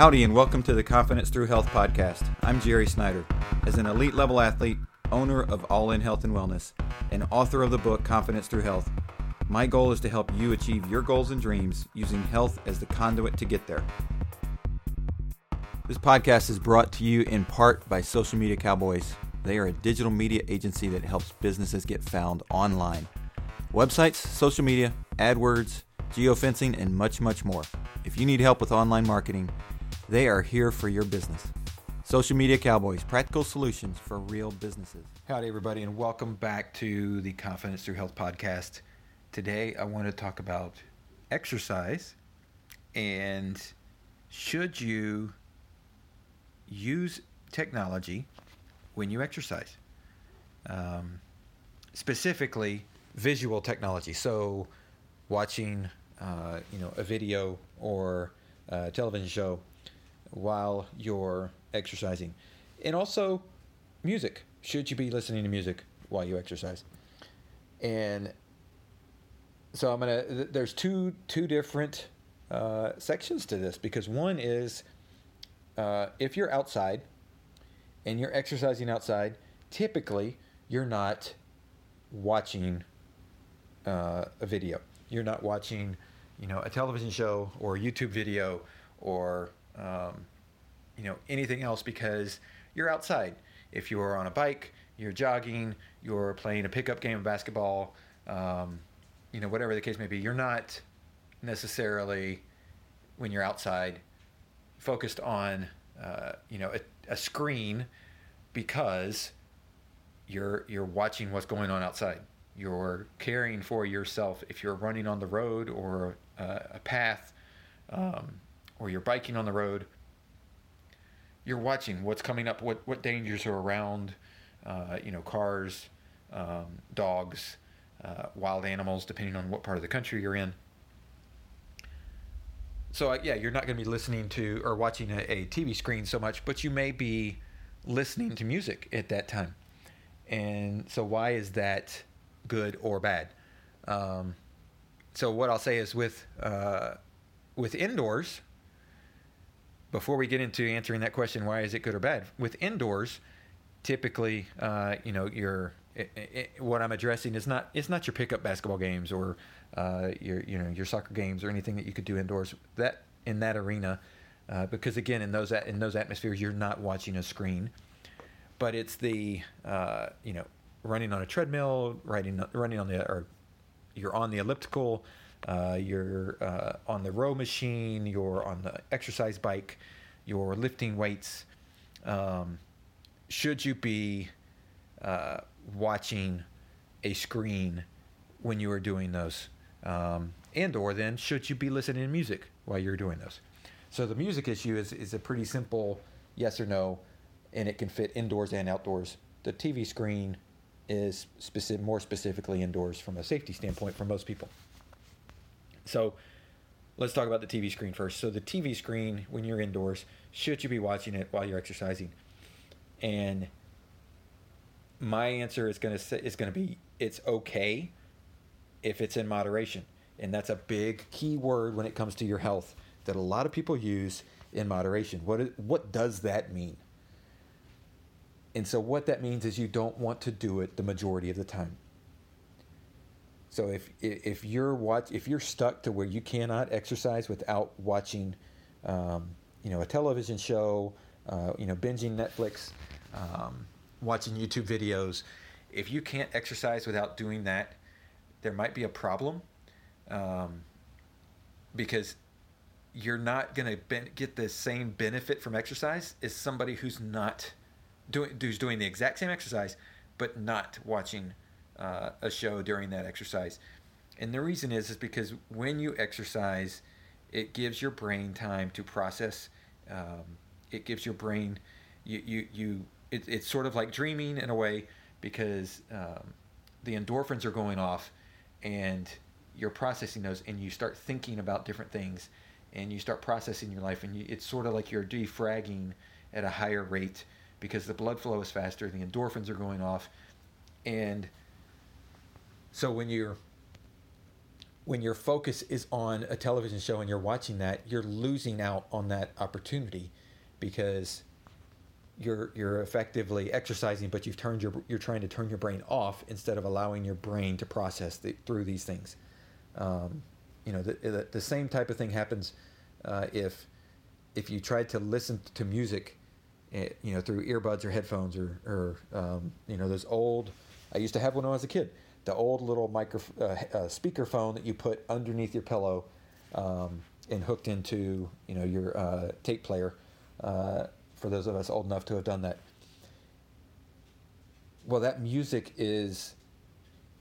Howdy, and welcome to the Confidence Through Health podcast. I'm Jerry Snyder. As an elite level athlete, owner of All In Health and Wellness, and author of the book Confidence Through Health, my goal is to help you achieve your goals and dreams using health as the conduit to get there. This podcast is brought to you in part by Social Media Cowboys. They are a digital media agency that helps businesses get found online. Websites, social media, AdWords, geofencing, and much, much more. If you need help with online marketing, they are here for your business. Social Media Cowboys, practical solutions for real businesses. Howdy, everybody, and welcome back to the Confidence Through Health podcast. Today, I want to talk about exercise and should you use technology when you exercise? Um, specifically, visual technology. So, watching, uh, you know, a video or a television show while you're exercising. And also music. Should you be listening to music while you exercise? And so I'm gonna. There's two two different uh, sections to this because one is uh, if you're outside and you're exercising outside, typically you're not watching uh, a video. You're not watching, you know, a television show or a YouTube video or um, you know anything else because you're outside. If you're on a bike, you're jogging, you're playing a pickup game of basketball, um, you know whatever the case may be, you're not necessarily when you're outside focused on uh, you know a, a screen because you're you're watching what's going on outside. You're caring for yourself if you're running on the road or uh, a path, um, or you're biking on the road you're watching what's coming up, what what dangers are around, uh, you know, cars, um, dogs, uh, wild animals, depending on what part of the country you're in. So uh, yeah, you're not going to be listening to or watching a, a, TV screen so much, but you may be listening to music at that time. And so why is that good or bad? Um, so what I'll say is with uh, with indoors, before we get into answering that question, why is it good or bad? With indoors, typically, uh, you know, your what I'm addressing is not it's not your pickup basketball games or uh, your you know your soccer games or anything that you could do indoors. That in that arena, uh, because again, in those in those atmospheres, you're not watching a screen, but it's the uh, you know running on a treadmill, riding running on the or you're on the elliptical uh, you're uh, on the row machine, you're on the exercise bike, you're lifting weights. Um, should you be uh, watching a screen when you are doing those? Um, and or then should you be listening to music while you're doing those? So the music issue is, is a pretty simple yes or no, and it can fit indoors and outdoors. The TV screen is specific, more specifically indoors from a safety standpoint for most people. So let's talk about the TV screen first. So the TV screen, when you're indoors, should you be watching it while you're exercising? And my answer is going to is going to be it's okay if it's in moderation. And that's a big key word when it comes to your health that a lot of people use in moderation. What what does that mean? And so what that means is you don't want to do it the majority of the time. So if if you're watch if you're stuck to where you cannot exercise without watching, um, you know, a television show, uh, you know, binging Netflix, um, watching YouTube videos, if you can't exercise without doing that, there might be a problem, um, because you're not going to be- get the same benefit from exercise as somebody who's not doing who's doing the exact same exercise but not watching uh, a show during that exercise. And the reason is is because when you exercise, it gives your brain time to process. Um, it gives your brain you you, you it, it's sort of like dreaming in a way because um, the endorphins are going off and you're processing those and you start thinking about different things and you start processing your life and you, it's sort of like you're defragging at a higher rate because the blood flow is faster the endorphins are going off and so when you're when your focus is on a television show and you're watching that, you're losing out on that opportunity because you're you're effectively exercising, but you've turned your you're trying to turn your brain off instead of allowing your brain to process the, through these things. Um, you know, the, the, the same type of thing happens uh, if if you tried to listen to music, eh, you know, through earbuds or headphones or or um, you know those old. I used to have one when I was a kid. The old little micro uh, uh, speakerphone that you put underneath your pillow um, and hooked into you know your uh, tape player. Uh, for those of us old enough to have done that. Well, that music is,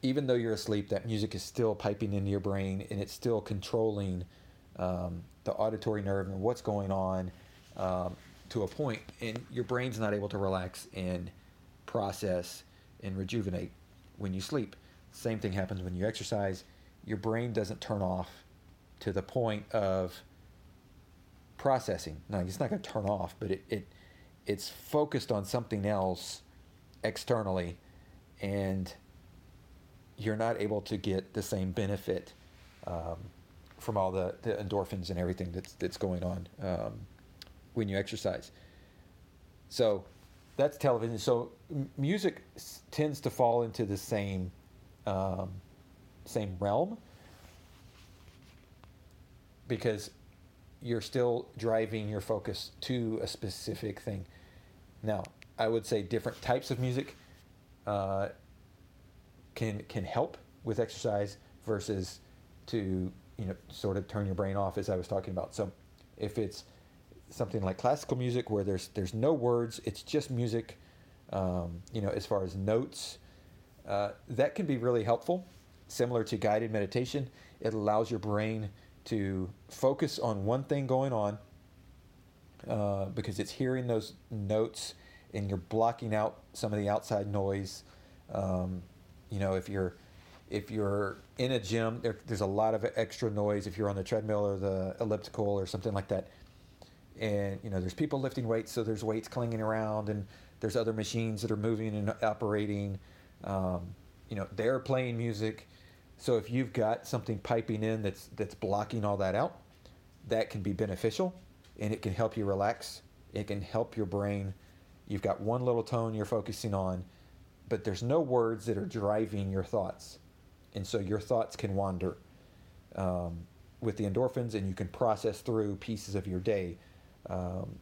even though you're asleep, that music is still piping into your brain and it's still controlling um, the auditory nerve and what's going on um, to a point, and your brain's not able to relax and process and rejuvenate when you sleep. Same thing happens when you exercise. Your brain doesn't turn off to the point of processing. No, it's not going to turn off, but it, it it's focused on something else externally, and you're not able to get the same benefit um, from all the, the endorphins and everything that's that's going on um, when you exercise. So that's television. So music s- tends to fall into the same um, same realm because you're still driving your focus to a specific thing. Now, I would say different types of music uh, can can help with exercise versus to you know sort of turn your brain off, as I was talking about. So, if it's something like classical music where there's there's no words, it's just music. Um, you know, as far as notes, uh, that can be really helpful. Similar to guided meditation, it allows your brain to focus on one thing going on uh, because it's hearing those notes and you're blocking out some of the outside noise. Um, you know, if you're if you're in a gym, there, there's a lot of extra noise. If you're on the treadmill or the elliptical or something like that, and you know, there's people lifting weights, so there's weights clanging around, and there's other machines that are moving and operating. Um, you know, they're playing music. So if you've got something piping in that's that's blocking all that out, that can be beneficial, and it can help you relax. It can help your brain You've got one little tone you're focusing on, but there's no words that are driving your thoughts. And so your thoughts can wander um, with the endorphins, and you can process through pieces of your day, um,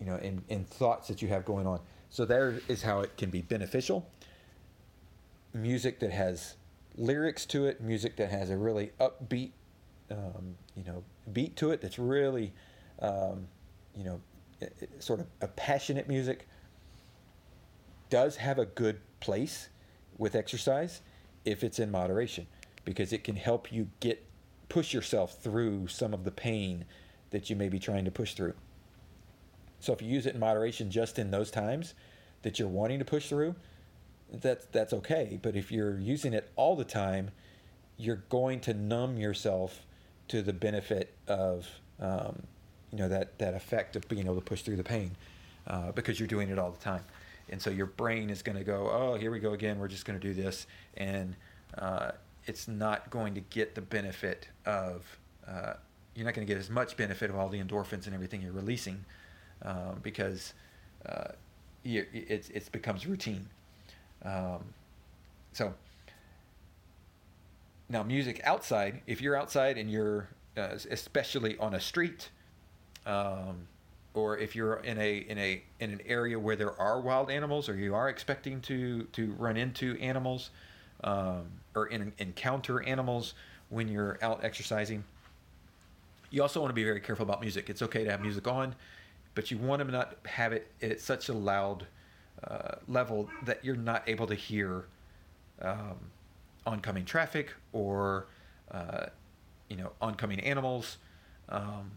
you know, in, in thoughts that you have going on. So there is how it can be beneficial. Music that has lyrics to it, music that has a really upbeat, um, you know, beat to it that's really, um, you know, sort of a passionate music does have a good place with exercise if it's in moderation because it can help you get push yourself through some of the pain that you may be trying to push through. So if you use it in moderation just in those times that you're wanting to push through, that's that's okay. But if you're using it all the time, you're going to numb yourself to the benefit of um, you know that that effect of being able to push through the pain uh, because you're doing it all the time. And so your brain is going to go oh here we go again. We're just going to do this. And uh, it's not going to get the benefit of uh, you're not going to get as much benefit of all the endorphins and everything you're releasing um, because uh, you, it's it becomes routine um, so now music outside if you're outside and you're uh, especially on a street um, or if you're in a in a in an area where there are wild animals, or you are expecting to to run into animals, um, or in, encounter animals when you're out exercising. You also want to be very careful about music. It's okay to have music on, but you want to not have it at such a loud uh, level that you're not able to hear um, oncoming traffic or uh, you know oncoming animals. Um,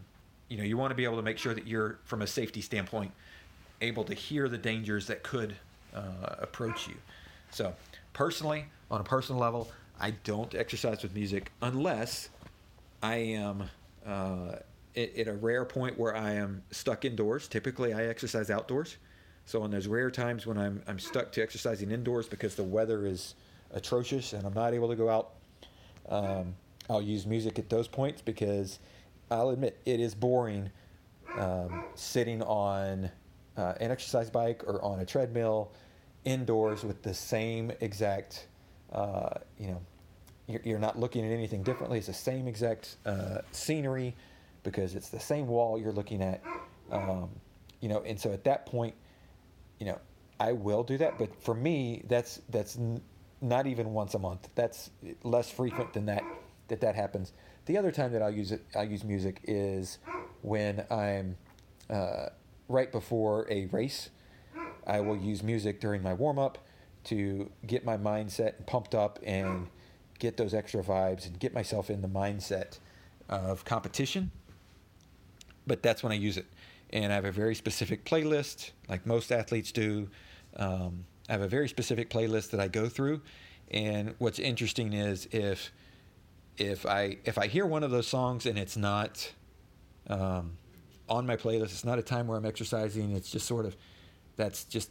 you know you want to be able to make sure that you're from a safety standpoint able to hear the dangers that could uh, approach you. So personally on a personal level i don't exercise with music unless i am uh, at, at a rare point where i am stuck indoors. Typically i exercise outdoors so on those rare times when i'm, I'm stuck to exercising indoors because the weather is atrocious and i'm not able to go out um, I'll use music at those points because I'll admit it is boring um, sitting on uh, an exercise bike or on a treadmill indoors with the same exact, uh, you know, you're, not looking at anything differently. It's the same exact uh, scenery because it's the same wall you're looking at. Um, you know, and so at that point, you know, I will do that. But for me, that's that's n- not even once a month. That's less frequent than that that that happens. The other time that I'll use it, I'll use music is when I'm uh, right before a race. I will use music during my warm up to get my mindset pumped up and get those extra vibes and get myself in the mindset of competition. But that's when I use it. And I have a very specific playlist, like most athletes do. Um, I have a very specific playlist that I go through. And what's interesting is if if I if I hear one of those songs and it's not um, on my playlist, it's not a time where I'm exercising. It's just sort of that's just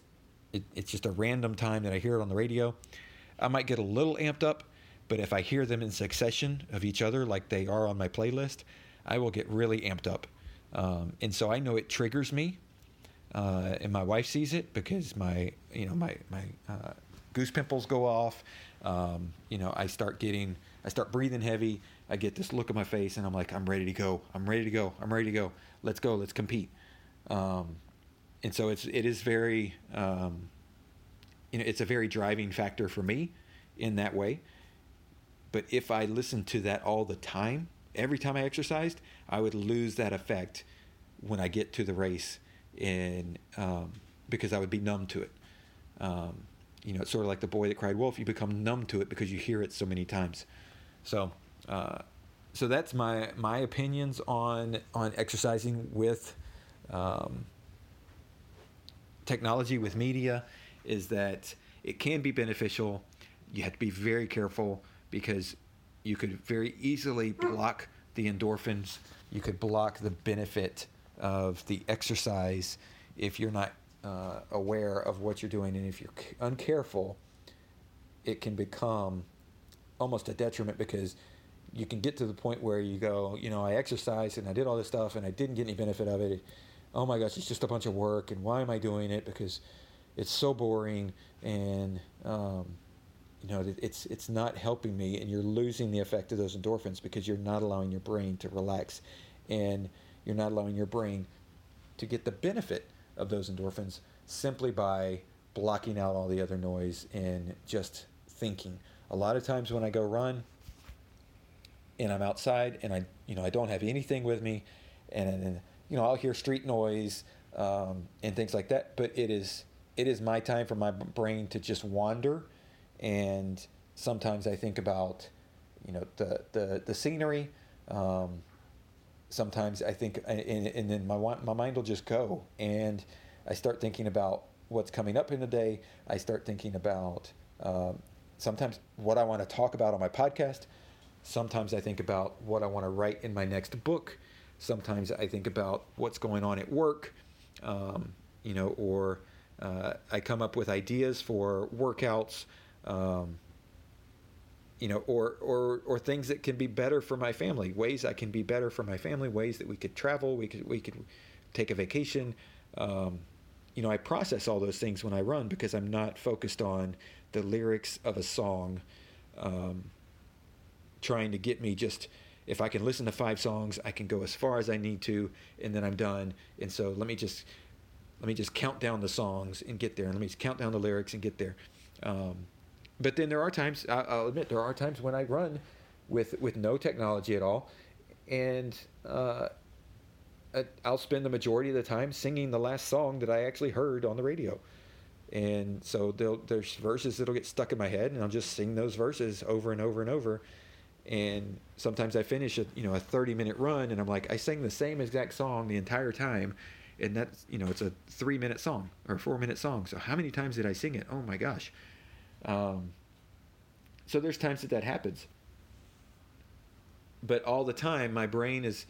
it, it's just a random time that I hear it on the radio. I might get a little amped up, but if I hear them in succession of each other, like they are on my playlist, I will get really amped up. Um, and so I know it triggers me, uh, and my wife sees it because my you know my my uh, goose pimples go off. Um, you know I start getting I start breathing heavy. I get this look on my face, and I'm like I'm ready to go. I'm ready to go. I'm ready to go. Let's go. Let's compete. Um, and so it's it is very um, you know it's a very driving factor for me in that way. But if I listen to that all the time, every time I exercised, I would lose that effect when I get to the race, and um, because I would be numb to it. Um, you know, it's sort of like the boy that cried wolf. You become numb to it because you hear it so many times. So, uh, so that's my my opinions on on exercising with um, technology with media. Is that it can be beneficial. You have to be very careful because you could very easily block the endorphins. You could block the benefit of the exercise if you're not uh, aware of what you're doing, and if you're uncareful, it can become almost a detriment because you can get to the point where you go, you know, I exercised and I did all this stuff and I didn't get any benefit of it. Oh my gosh, it's just a bunch of work, and why am I doing it? Because it's so boring and um, you know it's it's not helping me and you're losing the effect of those endorphins because you're not allowing your brain to relax and you're not allowing your brain to get the benefit of those endorphins simply by blocking out all the other noise and just thinking. A lot of times when i go run and i'm outside and i you know i don't have anything with me and, and you know i'll hear street noise um, and things like that but it is it is my time for my brain to just wander and sometimes I think about you know the the, the scenery. Um, sometimes I think, and, and then my my mind will just go, and I start thinking about what's coming up in the day. I start thinking about um, sometimes what I want to talk about on my podcast. Sometimes I think about what I want to write in my next book. Sometimes I think about what's going on at work, um, you know, or uh, I come up with ideas for workouts um, you know, or or or things that can be better for my family, ways I can be better for my family, ways that we could travel, we could we could take a vacation. Um, you know, I process all those things when I run because I'm not focused on the lyrics of a song, um, trying to get me just. If I can listen to five songs, I can go as far as I need to, and then I'm done. And so let me just let me just count down the songs and get there, and let me just count down the lyrics and get there. Um, but then there are times I'll admit there are times when I run with with no technology at all, and uh, I'll spend the majority of the time singing the last song that I actually heard on the radio. And so there's verses that'll get stuck in my head, and I'll just sing those verses over and over and over. And sometimes I finish a you know a 30 minute run, and I'm like I sang the same exact song the entire time, and that's you know it's a three minute song or four minute song. So how many times did I sing it? Oh my gosh! Um, so there's times that that happens. But all the time, my brain is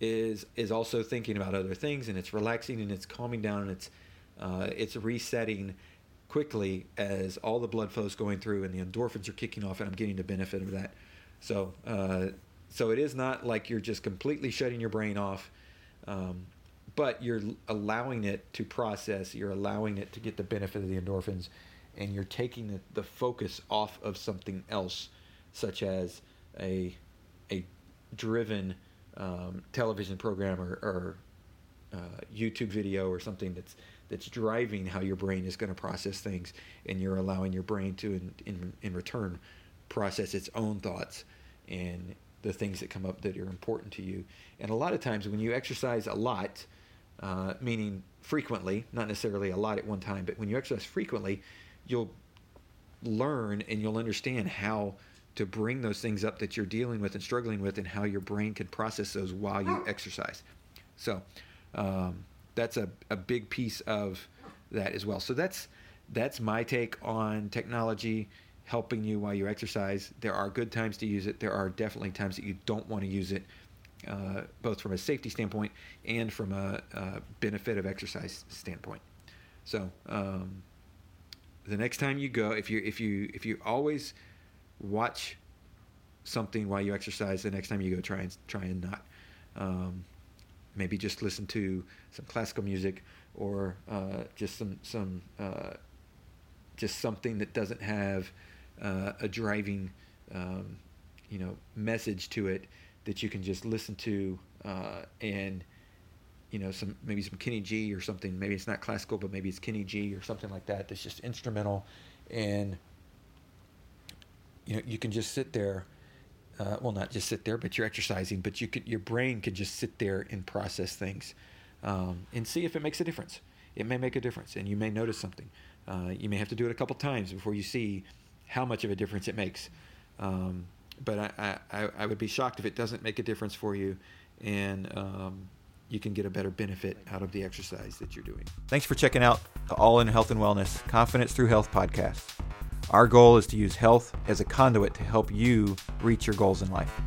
is is also thinking about other things, and it's relaxing and it's calming down and it's uh, it's resetting quickly as all the blood flow is going through and the endorphins are kicking off, and I'm getting the benefit of that. So uh, so it is not like you're just completely shutting your brain off, um, but you're allowing it to process. You're allowing it to get the benefit of the endorphins, and you're taking the, the focus off of something else, such as a a driven um, television program or, or uh, YouTube video or something that's that's driving how your brain is going to process things, and you're allowing your brain to, in, in, in return, process its own thoughts and the things that come up that are important to you. And a lot of times, when you exercise a lot, uh, meaning frequently, not necessarily a lot at one time, but when you exercise frequently, you'll learn and you'll understand how to bring those things up that you're dealing with and struggling with, and how your brain can process those while you exercise. So, um, that's a, a big piece of that as well. So that's that's my take on technology helping you while you exercise. There are good times to use it. There are definitely times that you don't want to use it, uh, both from a safety standpoint and from a, a benefit of exercise standpoint. So um, the next time you go, if you if you if you always watch something while you exercise, the next time you go, try and try and not. Um, maybe just listen to some classical music or uh, just some some uh, just something that doesn't have uh, a driving um, you know message to it that you can just listen to uh, and you know some maybe some Kenny G or something maybe it's not classical but maybe it's Kenny G or something like that that's just instrumental and you know you can just sit there uh, well, not just sit there, but you're exercising, but you could, your brain could just sit there and process things um, and see if it makes a difference. It may make a difference, and you may notice something. Uh, you may have to do it a couple times before you see how much of a difference it makes. Um, but I, I, I, would be shocked if it doesn't make a difference for you, and um, you can get a better benefit out of the exercise that you're doing. Thanks for checking out the All in Health and Wellness Confidence Through Health podcast. Our goal is to use health as a conduit to help you reach your goals in life.